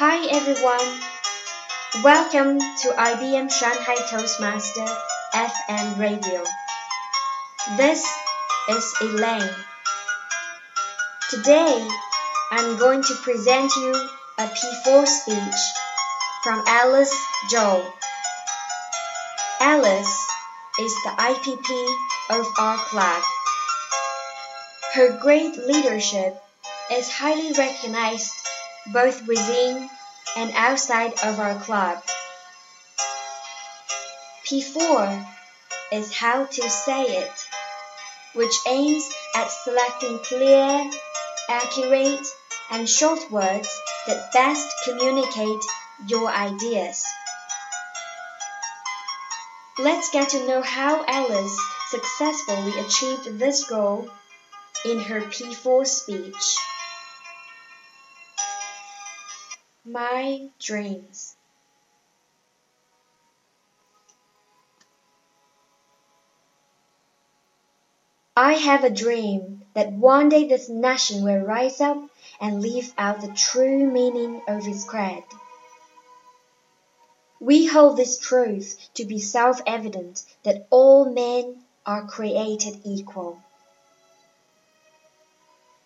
Hi everyone. Welcome to IBM Shanghai Toastmaster FM radio. This is Elaine. Today, I'm going to present you a P4 speech from Alice Zhou. Alice is the IPP of our club. Her great leadership is highly recognized both within and outside of our club. P4 is how to say it, which aims at selecting clear, accurate, and short words that best communicate your ideas. Let's get to know how Alice successfully achieved this goal in her P4 speech. My dreams. I have a dream that one day this nation will rise up and live out the true meaning of its creed. We hold this truth to be self evident that all men are created equal.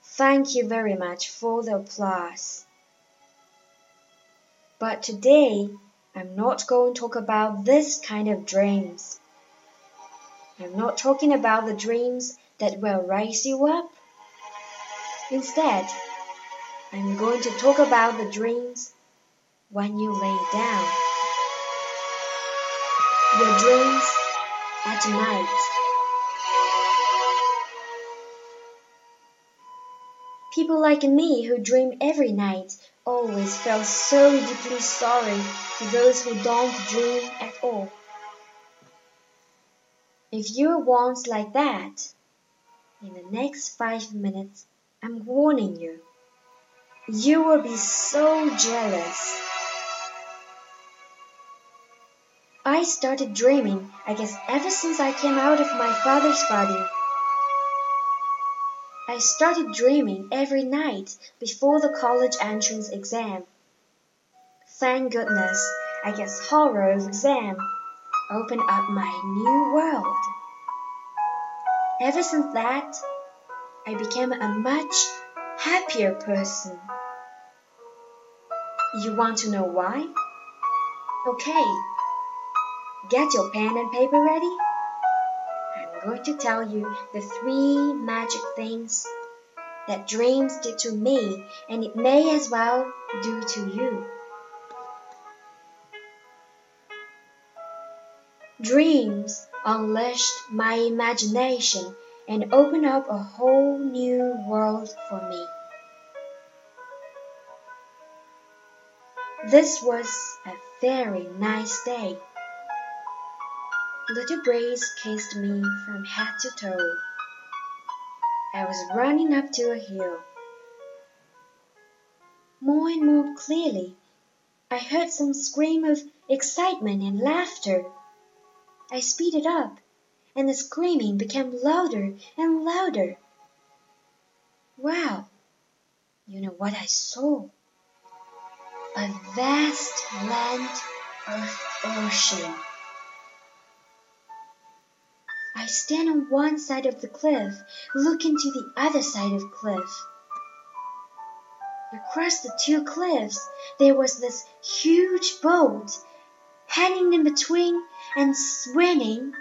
Thank you very much for the applause. But today, I'm not going to talk about this kind of dreams. I'm not talking about the dreams that will raise you up. Instead, I'm going to talk about the dreams when you lay down. Your dreams at night. People like me who dream every night always felt so deeply sorry for those who don't dream at all. If you're once like that, in the next five minutes, I'm warning you, you will be so jealous. I started dreaming, I guess, ever since I came out of my father's body. I started dreaming every night before the college entrance exam. Thank goodness, I guess horror of exam opened up my new world. Ever since that, I became a much happier person. You want to know why? Okay, get your pen and paper ready going to tell you the three magic things that dreams did to me, and it may as well do to you. Dreams unleashed my imagination and opened up a whole new world for me. This was a very nice day. Little breeze kissed me from head to toe. I was running up to a hill. More and more clearly, I heard some scream of excitement and laughter. I speeded up, and the screaming became louder and louder. Wow! You know what I saw? A vast land of ocean. I stand on one side of the cliff, looking to the other side of cliff. Across the two cliffs, there was this huge boat hanging in between and swinging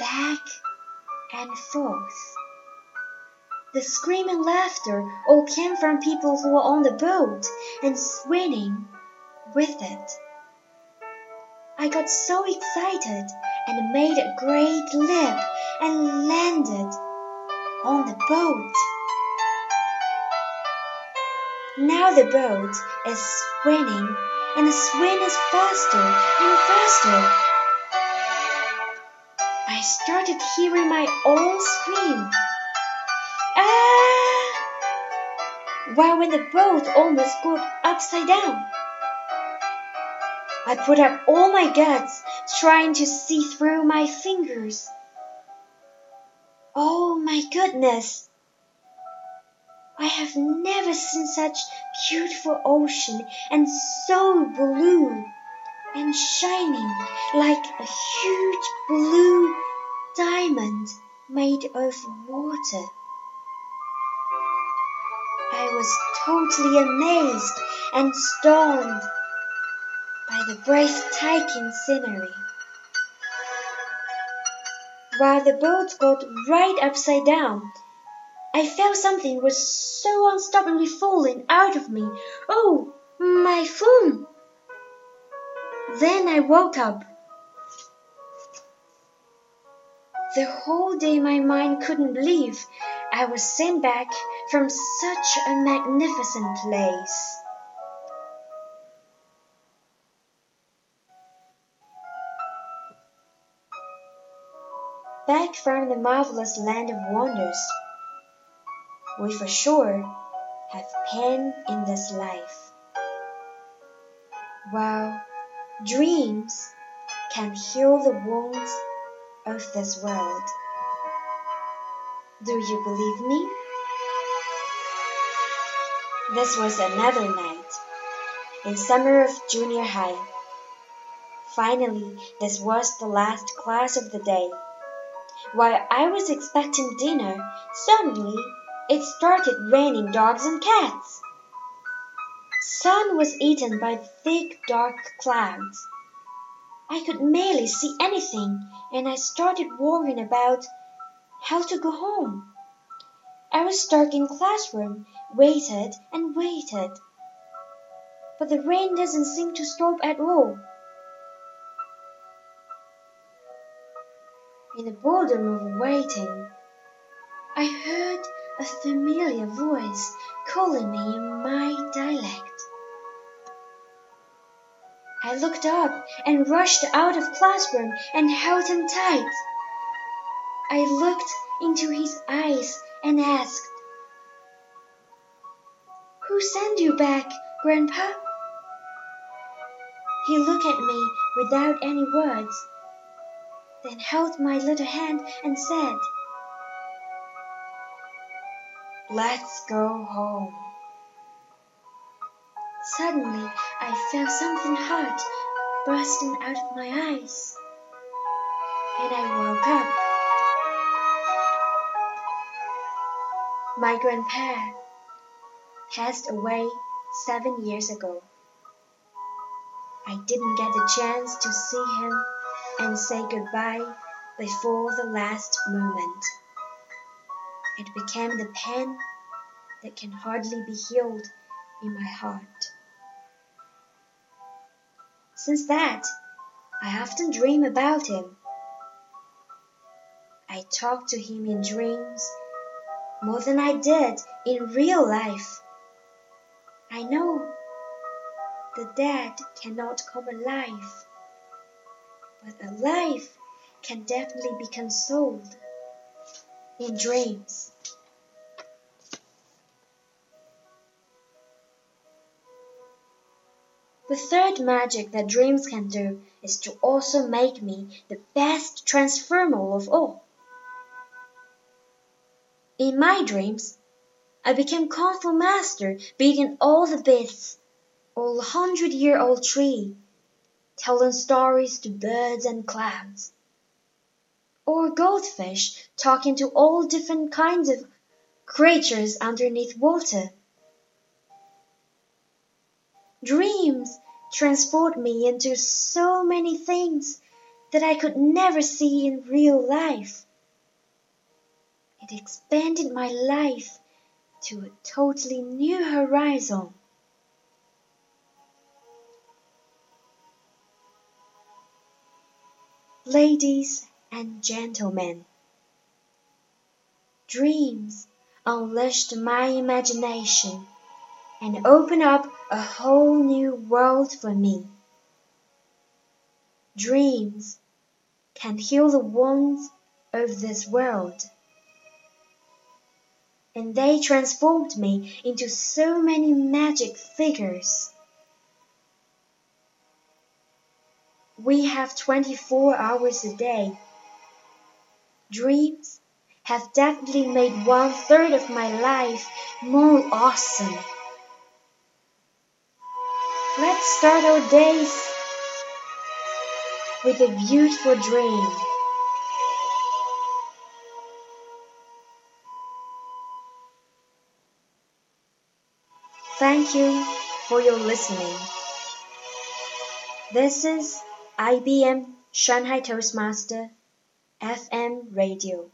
back and forth. The scream and laughter all came from people who were on the boat and swinging with it. I got so excited and made a great leap and landed on the boat. Now the boat is swinging and the swing is faster and faster. I started hearing my own scream. Ah! While when the boat almost got upside down. I put up all my guts trying to see through my fingers. Oh my goodness! I have never seen such beautiful ocean and so blue and shining like a huge blue diamond made of water. I was totally amazed and stunned by the breathtaking scenery. While the boat got right upside down, I felt something was so unstoppably falling out of me. Oh, my phone! Then I woke up. The whole day my mind couldn't believe I was sent back from such a magnificent place. Back from the marvelous land of wonders, we for sure have pain in this life. While dreams can heal the wounds of this world. Do you believe me? This was another night in summer of junior high. Finally, this was the last class of the day. While I was expecting dinner, suddenly it started raining dogs and cats. Sun was eaten by thick dark clouds. I could barely see anything, and I started worrying about how to go home. I was stuck in classroom, waited and waited. But the rain doesn't seem to stop at all. In the boredom of waiting, I heard a familiar voice calling me in my dialect. I looked up and rushed out of classroom and held him tight. I looked into his eyes and asked, Who sent you back, Grandpa? He looked at me without any words, then held my little hand and said, Let's go home. Suddenly, I felt something hot bursting out of my eyes, and I woke up. My grandpa passed away seven years ago. I didn't get the chance to see him and say goodbye before the last moment. It became the pain that can hardly be healed in my heart. Since that, I often dream about him. I talk to him in dreams more than I did in real life. I know the dead cannot come alive, but a life can definitely be consoled in dreams. The third magic that dreams can do is to also make me the best transformer of all. In my dreams, I became Kung Fu Master, beating all the beasts, all hundred year old tree, telling stories to birds and clouds, or goldfish talking to all different kinds of creatures underneath water. Dreams transport me into so many things that I could never see in real life. It expanded my life to a totally new horizon. Ladies and gentlemen, dreams unleashed my imagination and open up a whole new world for me. Dreams can heal the wounds of this world. And they transformed me into so many magic figures. We have 24 hours a day. Dreams have definitely made one third of my life more awesome. Let's start our days with a beautiful dream. Thank you for your listening. This is IBM Shanghai Toastmaster FM Radio.